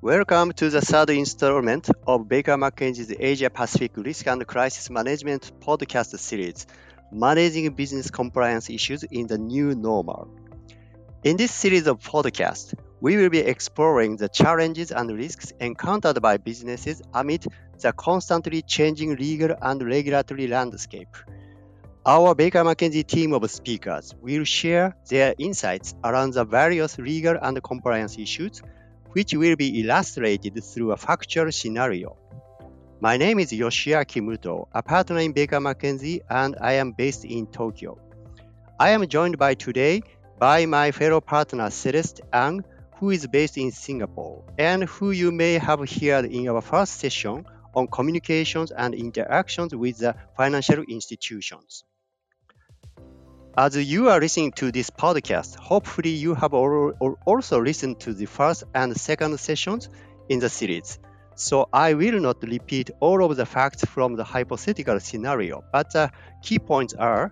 Welcome to the third installment of Baker McKenzie's Asia Pacific Risk and Crisis Management podcast series, Managing Business Compliance Issues in the New Normal. In this series of podcasts, we will be exploring the challenges and risks encountered by businesses amid the constantly changing legal and regulatory landscape. Our Baker McKenzie team of speakers will share their insights around the various legal and compliance issues which will be illustrated through a factual scenario. My name is Yoshiaki Muto, a partner in Baker McKenzie, and I am based in Tokyo. I am joined by today by my fellow partner Celeste Ang, who is based in Singapore, and who you may have heard in our first session on communications and interactions with the financial institutions. As you are listening to this podcast, hopefully you have also listened to the first and second sessions in the series. So I will not repeat all of the facts from the hypothetical scenario, but the key points are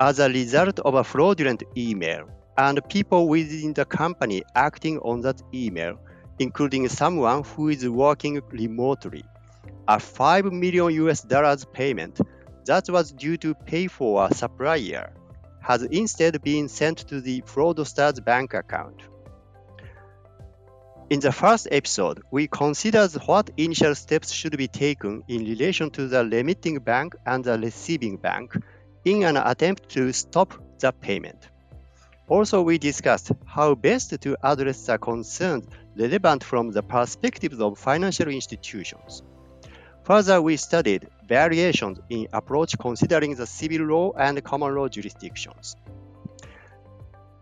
as a result of a fraudulent email and people within the company acting on that email, including someone who is working remotely, a 5 million US dollars payment that was due to pay for a supplier has instead been sent to the fraudster's bank account. In the first episode, we considered what initial steps should be taken in relation to the remitting bank and the receiving bank in an attempt to stop the payment. Also, we discussed how best to address the concerns relevant from the perspectives of financial institutions. Further, we studied variations in approach considering the civil law and common law jurisdictions.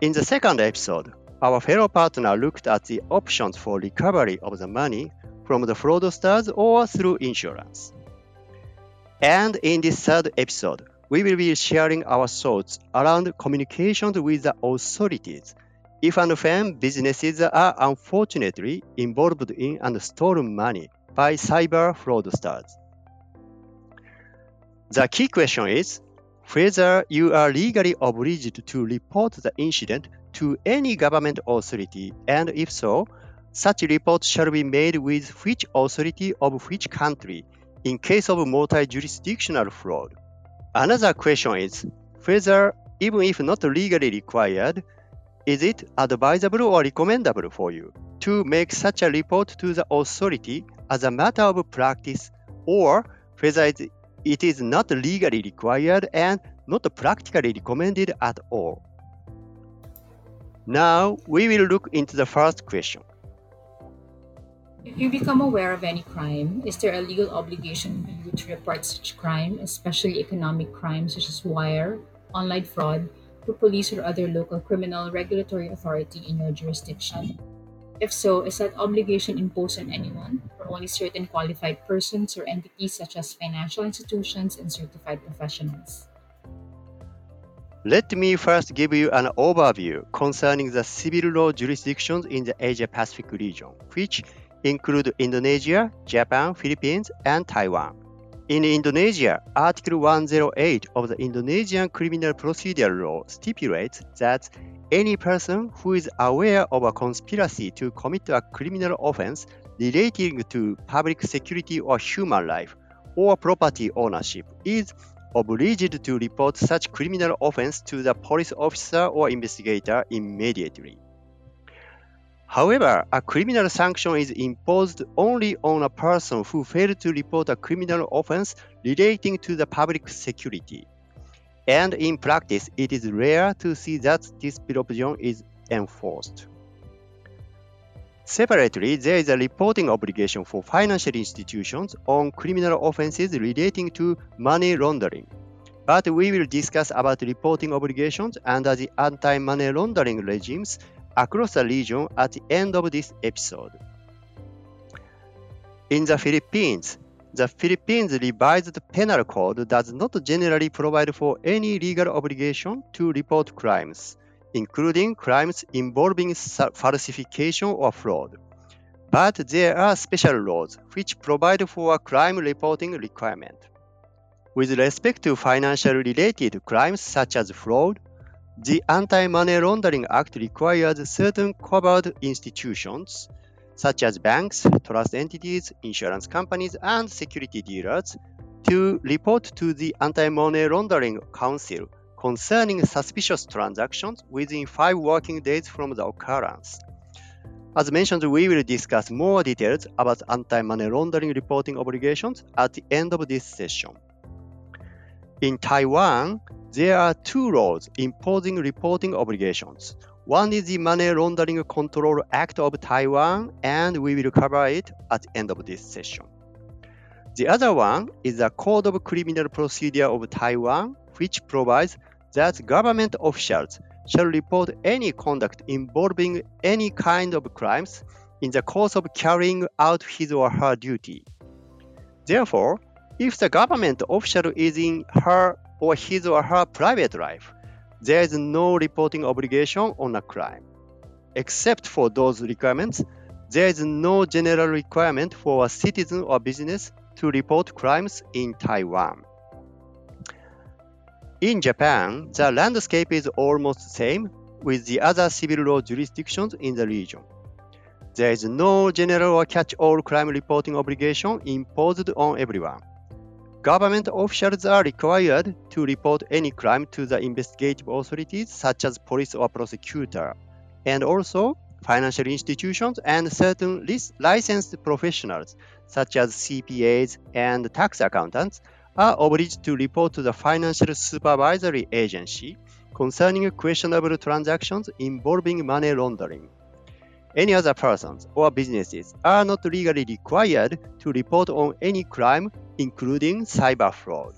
In the second episode, our fellow partner looked at the options for recovery of the money from the fraudsters or through insurance. And in this third episode, we will be sharing our thoughts around communications with the authorities if and when businesses are unfortunately involved in and stolen money by cyber fraudsters. The key question is whether you are legally obliged to report the incident to any government authority, and if so, such report shall be made with which authority of which country in case of multi jurisdictional fraud. Another question is whether, even if not legally required, is it advisable or recommendable for you to make such a report to the authority as a matter of practice or whether it is not legally required and not practically recommended at all. Now we will look into the first question. If you become aware of any crime, is there a legal obligation for you to report such crime, especially economic crimes such as wire, online fraud, to police or other local criminal regulatory authority in your jurisdiction? If so, is that obligation imposed on anyone, only certain qualified persons or entities such as financial institutions and certified professionals? Let me first give you an overview concerning the civil law jurisdictions in the Asia Pacific region, which include Indonesia, Japan, Philippines, and Taiwan. In Indonesia, Article 108 of the Indonesian Criminal Procedure Law stipulates that any person who is aware of a conspiracy to commit a criminal offense relating to public security or human life or property ownership is obliged to report such criminal offense to the police officer or investigator immediately. However, a criminal sanction is imposed only on a person who failed to report a criminal offense relating to the public security. And in practice, it is rare to see that this provision is enforced. Separately, there is a reporting obligation for financial institutions on criminal offenses relating to money laundering. But we will discuss about reporting obligations under the anti-money laundering regimes across the region at the end of this episode. In the Philippines, the Philippines revised penal code does not generally provide for any legal obligation to report crimes, including crimes involving falsification or fraud. But there are special laws which provide for a crime reporting requirement. With respect to financial related crimes such as fraud, the Anti Money Laundering Act requires certain covered institutions, such as banks, trust entities, insurance companies, and security dealers, to report to the Anti Money Laundering Council concerning suspicious transactions within five working days from the occurrence. As mentioned, we will discuss more details about anti money laundering reporting obligations at the end of this session. In Taiwan, there are two laws imposing reporting obligations. One is the Money Laundering Control Act of Taiwan, and we will cover it at the end of this session. The other one is the Code of Criminal Procedure of Taiwan, which provides that government officials shall report any conduct involving any kind of crimes in the course of carrying out his or her duty. Therefore, if the government official is in her or his or her private life, there is no reporting obligation on a crime. Except for those requirements, there is no general requirement for a citizen or business to report crimes in Taiwan. In Japan, the landscape is almost the same with the other civil law jurisdictions in the region. There is no general or catch all crime reporting obligation imposed on everyone. Government officials are required to report any crime to the investigative authorities such as police or prosecutor, and also financial institutions and certain licensed professionals such as CPAs and tax accountants are obliged to report to the financial supervisory agency concerning questionable transactions involving money laundering. Any other persons or businesses are not legally required to report on any crime including cyber fraud.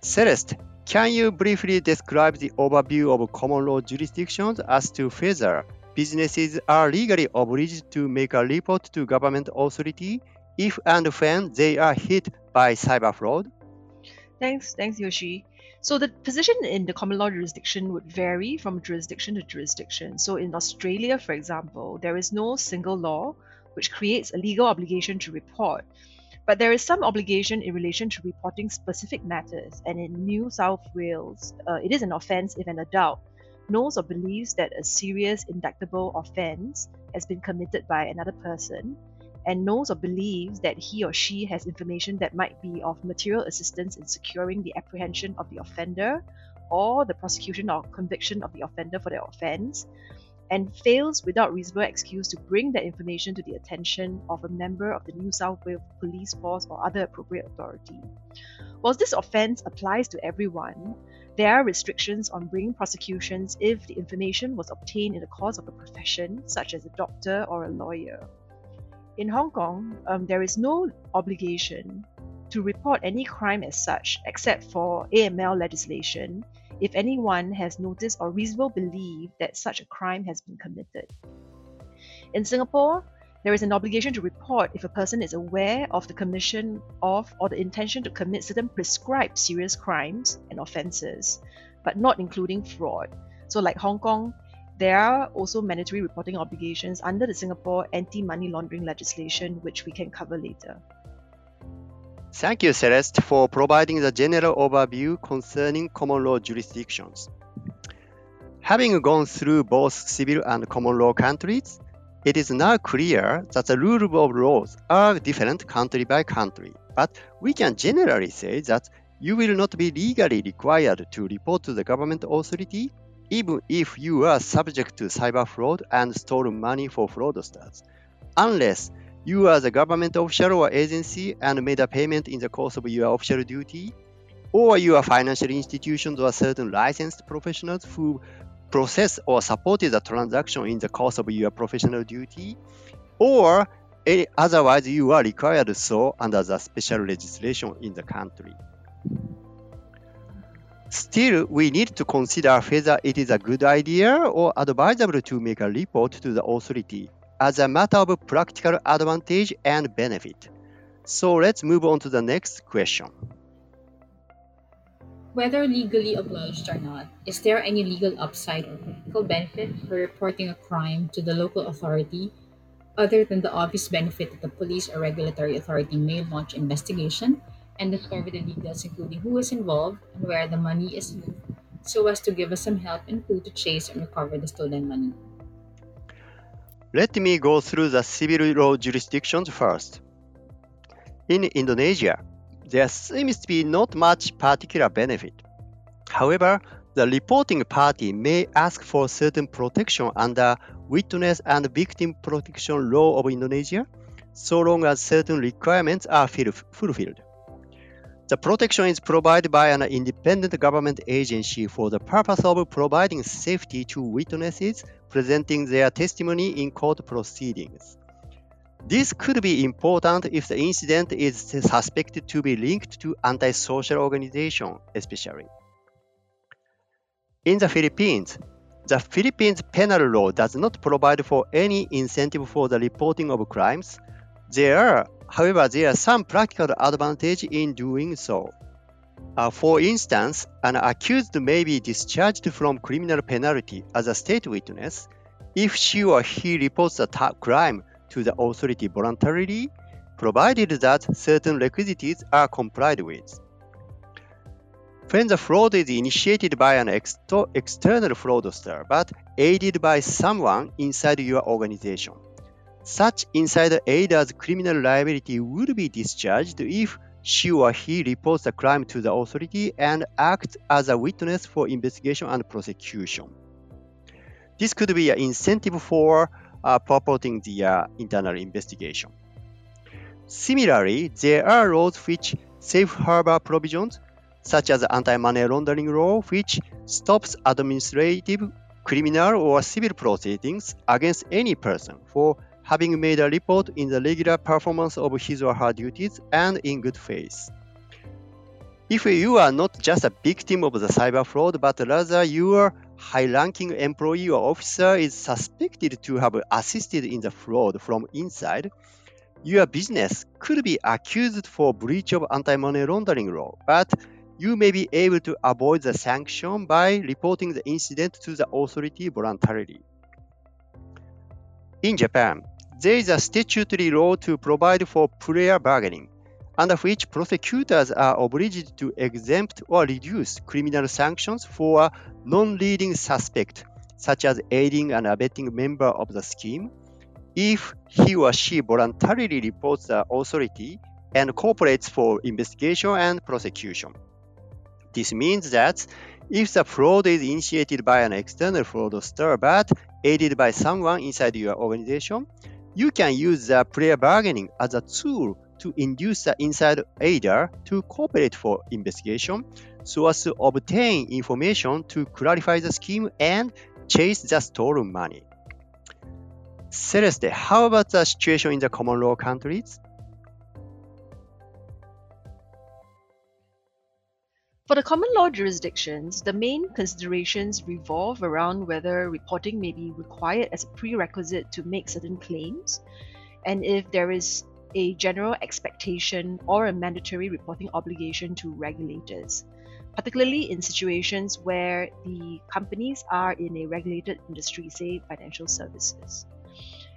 Celeste, can you briefly describe the overview of common law jurisdictions as to whether businesses are legally obliged to make a report to government authority if and when they are hit by cyber fraud? Thanks, thanks Yoshi. So the position in the common law jurisdiction would vary from jurisdiction to jurisdiction. So in Australia, for example, there is no single law which creates a legal obligation to report. But there is some obligation in relation to reporting specific matters, and in New South Wales, uh, it is an offence if an adult knows or believes that a serious indictable offence has been committed by another person and knows or believes that he or she has information that might be of material assistance in securing the apprehension of the offender or the prosecution or conviction of the offender for their offence and fails without reasonable excuse to bring that information to the attention of a member of the New South Wales Police Force or other appropriate authority. Whilst this offence applies to everyone, there are restrictions on bringing prosecutions if the information was obtained in the course of a profession, such as a doctor or a lawyer. In Hong Kong, um, there is no obligation to report any crime as such, except for AML legislation, if anyone has noticed or reasonable belief that such a crime has been committed. In Singapore, there is an obligation to report if a person is aware of the commission of or the intention to commit certain prescribed serious crimes and offences, but not including fraud. So, like Hong Kong, there are also mandatory reporting obligations under the Singapore anti money laundering legislation, which we can cover later. Thank you, Celeste, for providing the general overview concerning common law jurisdictions. Having gone through both civil and common law countries, it is now clear that the rules of laws are different country by country, but we can generally say that you will not be legally required to report to the government authority even if you are subject to cyber fraud and stolen money for fraudsters, unless you are the government official or agency and made a payment in the course of your official duty, or you are financial institutions or certain licensed professionals who process or supported the transaction in the course of your professional duty, or otherwise you are required so under the special legislation in the country. Still, we need to consider whether it is a good idea or advisable to make a report to the authority as a matter of practical advantage and benefit. So let's move on to the next question. Whether legally obliged or not, is there any legal upside or practical benefit for reporting a crime to the local authority other than the obvious benefit that the police or regulatory authority may launch investigation and discover the details including who is involved and where the money is moved so as to give us some help and clue to chase and recover the stolen money. Let me go through the civil law jurisdictions first. In Indonesia, there seems to be not much particular benefit. However, the reporting party may ask for certain protection under Witness and Victim Protection Law of Indonesia, so long as certain requirements are fulfilled. The protection is provided by an independent government agency for the purpose of providing safety to witnesses presenting their testimony in court proceedings. This could be important if the incident is suspected to be linked to antisocial organization, especially. In the Philippines, the Philippines penal law does not provide for any incentive for the reporting of crimes. There are, however, there are some practical advantage in doing so. Uh, for instance, an accused may be discharged from criminal penalty as a state witness if she or he reports a crime to the authority voluntarily, provided that certain requisites are complied with. When the fraud is initiated by an external fraudster but aided by someone inside your organization, such insider aider's criminal liability would be discharged if she or he reports the crime to the authority and acts as a witness for investigation and prosecution. This could be an incentive for uh, purporting the uh, internal investigation. Similarly, there are laws which safe harbor provisions, such as anti-money laundering law, which stops administrative, criminal, or civil proceedings against any person for having made a report in the regular performance of his or her duties and in good faith. If you are not just a victim of the cyber fraud, but rather your high-ranking employee or officer is suspected to have assisted in the fraud from inside, your business could be accused for breach of anti-money laundering law, but you may be able to avoid the sanction by reporting the incident to the authority voluntarily. In Japan, there is a statutory law to provide for plea bargaining, under which prosecutors are obliged to exempt or reduce criminal sanctions for a non-leading suspect, such as aiding and abetting member of the scheme, if he or she voluntarily reports the authority and cooperates for investigation and prosecution. This means that if the fraud is initiated by an external fraudster but aided by someone inside your organization, you can use the plea bargaining as a tool to induce the inside aider to cooperate for investigation so as to obtain information to clarify the scheme and chase the stolen money. Celeste, how about the situation in the common law countries? For the common law jurisdictions, the main considerations revolve around whether reporting may be required as a prerequisite to make certain claims, and if there is a general expectation or a mandatory reporting obligation to regulators, particularly in situations where the companies are in a regulated industry, say financial services.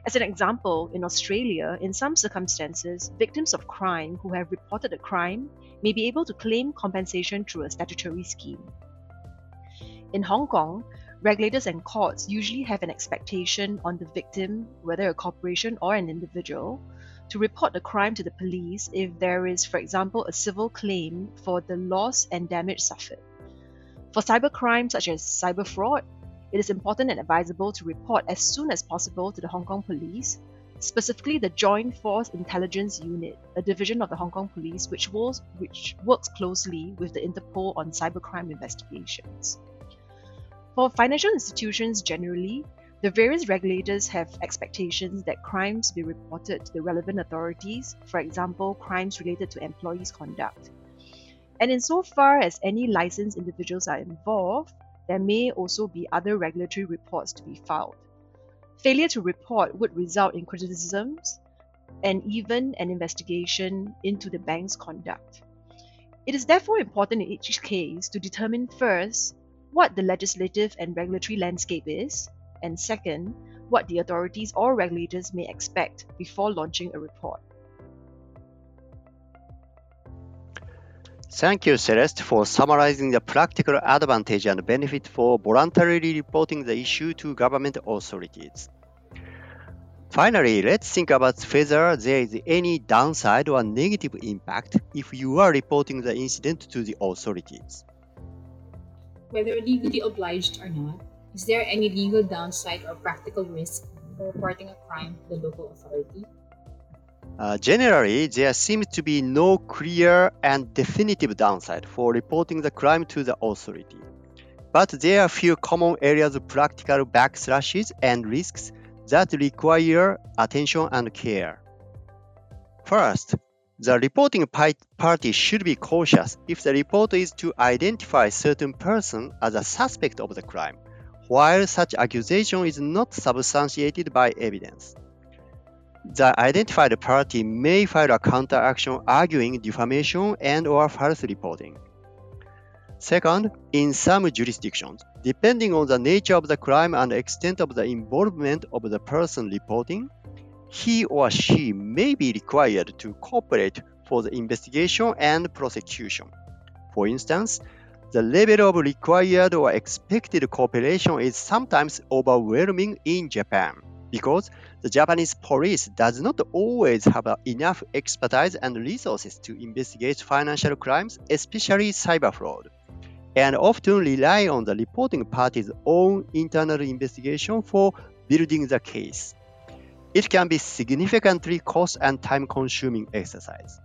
As an example, in Australia, in some circumstances, victims of crime who have reported a crime may be able to claim compensation through a statutory scheme. In Hong Kong, regulators and courts usually have an expectation on the victim, whether a corporation or an individual, to report the crime to the police if there is, for example, a civil claim for the loss and damage suffered. For cybercrime such as cyber fraud, it is important and advisable to report as soon as possible to the Hong Kong Police, specifically the Joint Force Intelligence Unit, a division of the Hong Kong Police which, was, which works closely with the Interpol on cybercrime investigations. For financial institutions generally, the various regulators have expectations that crimes be reported to the relevant authorities, for example, crimes related to employees' conduct. And insofar as any licensed individuals are involved, there may also be other regulatory reports to be filed. Failure to report would result in criticisms and even an investigation into the bank's conduct. It is therefore important in each case to determine first what the legislative and regulatory landscape is, and second, what the authorities or regulators may expect before launching a report. Thank you, Celeste, for summarizing the practical advantage and benefit for voluntarily reporting the issue to government authorities. Finally, let's think about whether there is any downside or negative impact if you are reporting the incident to the authorities. Whether legally obliged or not, is there any legal downside or practical risk for reporting a crime to the local authority? Uh, generally, there seems to be no clear and definitive downside for reporting the crime to the authority. But there are few common areas of practical backslashes and risks that require attention and care. First, the reporting party should be cautious if the report is to identify certain person as a suspect of the crime, while such accusation is not substantiated by evidence the identified party may file a counteraction arguing defamation and or false reporting. Second, in some jurisdictions, depending on the nature of the crime and extent of the involvement of the person reporting, he or she may be required to cooperate for the investigation and prosecution. For instance, the level of required or expected cooperation is sometimes overwhelming in Japan because the Japanese police does not always have enough expertise and resources to investigate financial crimes, especially cyber fraud, and often rely on the reporting party's own internal investigation for building the case. It can be significantly cost and time consuming exercise.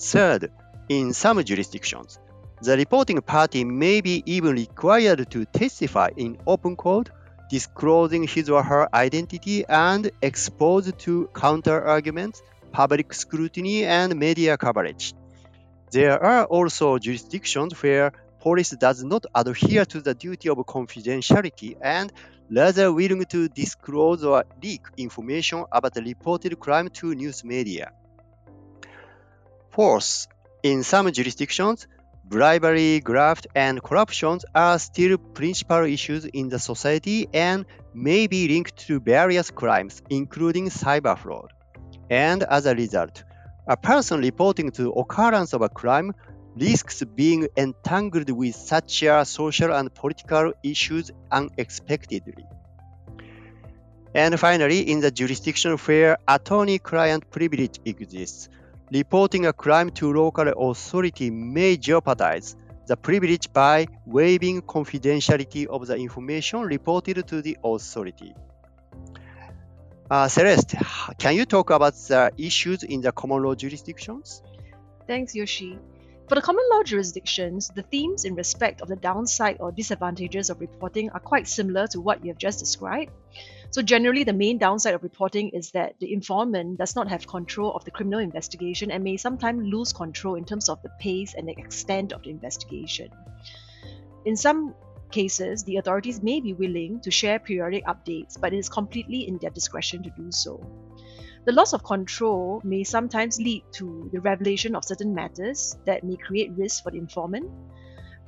Third, in some jurisdictions, the reporting party may be even required to testify in open court disclosing his or her identity and exposed to counter arguments, public scrutiny, and media coverage. There are also jurisdictions where police does not adhere to the duty of confidentiality and rather willing to disclose or leak information about the reported crime to news media. Fourth, in some jurisdictions, bribery, graft, and corruption are still principal issues in the society and may be linked to various crimes, including cyber fraud. And as a result, a person reporting to occurrence of a crime risks being entangled with such social and political issues unexpectedly. And finally, in the jurisdiction where attorney-client privilege exists, reporting a crime to local authority may jeopardize the privilege by waiving confidentiality of the information reported to the authority. Uh, Celeste, can you talk about the issues in the common law jurisdictions? Thanks, Yoshi. For the common law jurisdictions, the themes in respect of the downside or disadvantages of reporting are quite similar to what you have just described. So, generally, the main downside of reporting is that the informant does not have control of the criminal investigation and may sometimes lose control in terms of the pace and the extent of the investigation. In some cases, the authorities may be willing to share periodic updates, but it is completely in their discretion to do so. The loss of control may sometimes lead to the revelation of certain matters that may create risk for the informant,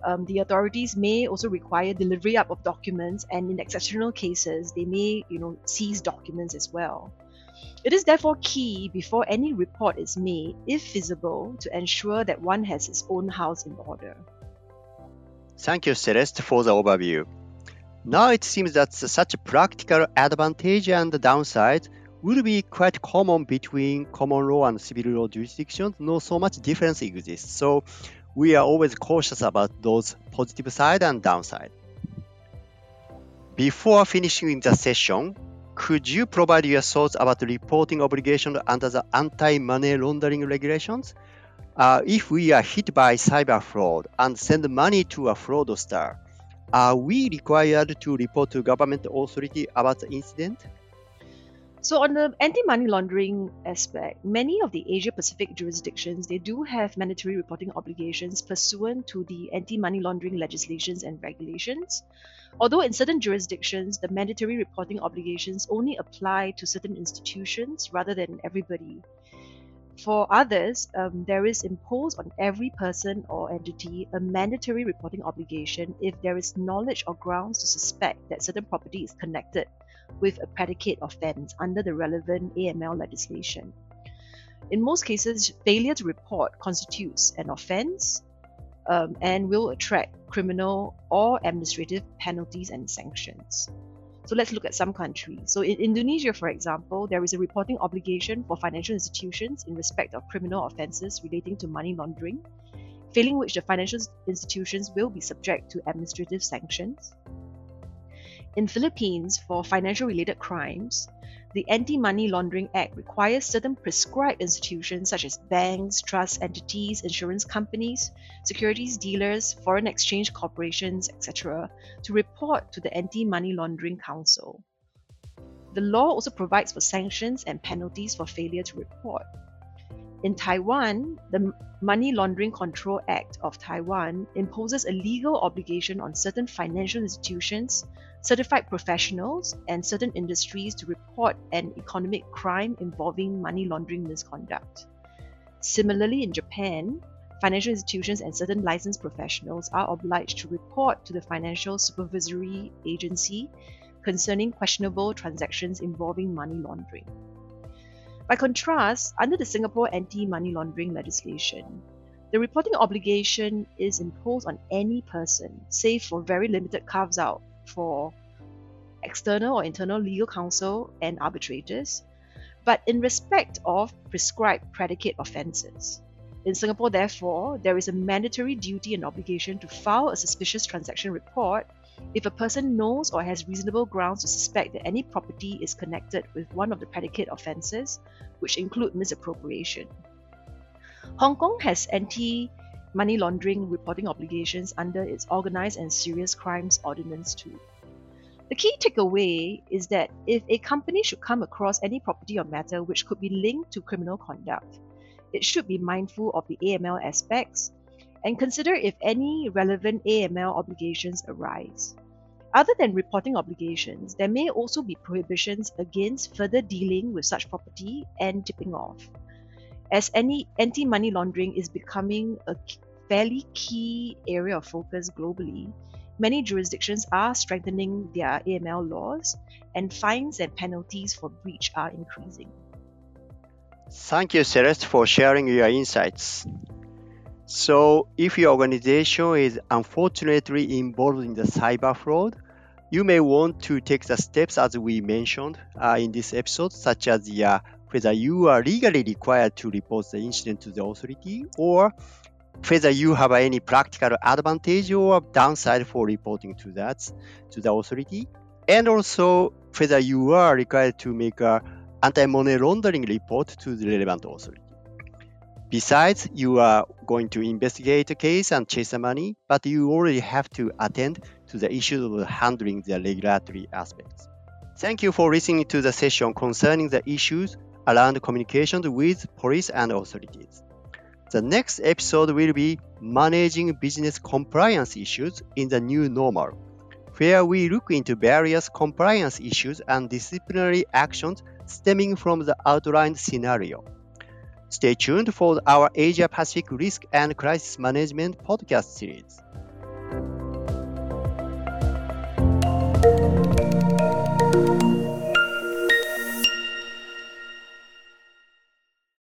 um, the authorities may also require delivery up of documents, and in exceptional cases, they may, you know, seize documents as well. It is therefore key before any report is made, if feasible, to ensure that one has its own house in order. Thank you, Celeste, for the overview. Now it seems that such a practical advantage and downside will be quite common between common law and civil law jurisdictions. No so much difference exists. So we are always cautious about those positive side and downside. Before finishing the session, could you provide your thoughts about the reporting obligation under the anti-money laundering regulations? Uh, if we are hit by cyber fraud and send money to a fraudster, are we required to report to government authority about the incident? So on the anti-money laundering aspect, many of the Asia Pacific jurisdictions they do have mandatory reporting obligations pursuant to the anti-money laundering legislations and regulations. Although in certain jurisdictions the mandatory reporting obligations only apply to certain institutions rather than everybody. For others, um, there is imposed on every person or entity a mandatory reporting obligation if there is knowledge or grounds to suspect that certain property is connected with a predicate offence under the relevant AML legislation. In most cases, failure to report constitutes an offence um, and will attract criminal or administrative penalties and sanctions. So let's look at some countries. So in Indonesia, for example, there is a reporting obligation for financial institutions in respect of criminal offences relating to money laundering, failing which the financial institutions will be subject to administrative sanctions. In Philippines, for financial related crimes, the Anti-Money Laundering Act requires certain prescribed institutions such as banks, trust entities, insurance companies, securities dealers, foreign exchange corporations, etc., to report to the Anti-Money Laundering Council. The law also provides for sanctions and penalties for failure to report. In Taiwan, the Money Laundering Control Act of Taiwan imposes a legal obligation on certain financial institutions, certified professionals, and certain industries to report an economic crime involving money laundering misconduct. Similarly, in Japan, financial institutions and certain licensed professionals are obliged to report to the Financial Supervisory Agency concerning questionable transactions involving money laundering. By contrast, under the Singapore anti money laundering legislation, the reporting obligation is imposed on any person, save for very limited carves out for external or internal legal counsel and arbitrators, but in respect of prescribed predicate offences. In Singapore, therefore, there is a mandatory duty and obligation to file a suspicious transaction report if a person knows or has reasonable grounds to suspect that any property is connected with one of the predicate offences, which include misappropriation. Hong Kong has anti money laundering reporting obligations under its Organised and Serious Crimes Ordinance too. The key takeaway is that if a company should come across any property or matter which could be linked to criminal conduct, it should be mindful of the AML aspects and consider if any relevant AML obligations arise. Other than reporting obligations, there may also be prohibitions against further dealing with such property and tipping off. As any anti-money laundering is becoming a fairly key area of focus globally, many jurisdictions are strengthening their AML laws, and fines and penalties for breach are increasing. Thank you, Celeste, for sharing your insights. So, if your organization is unfortunately involved in the cyber fraud, you may want to take the steps as we mentioned uh, in this episode, such as uh, whether you are legally required to report the incident to the authority or whether you have any practical advantage or downside for reporting to that to the authority. And also whether you are required to make an anti-money laundering report to the relevant authority Besides, you are going to investigate the case and chase the money, but you already have to attend to the issue of handling the regulatory aspects. Thank you for listening to the session concerning the issues around communications with police and authorities. The next episode will be Managing Business Compliance Issues in the New Normal, where we look into various compliance issues and disciplinary actions stemming from the outlined scenario. Stay tuned for our Asia Pacific Risk and Crisis Management podcast series.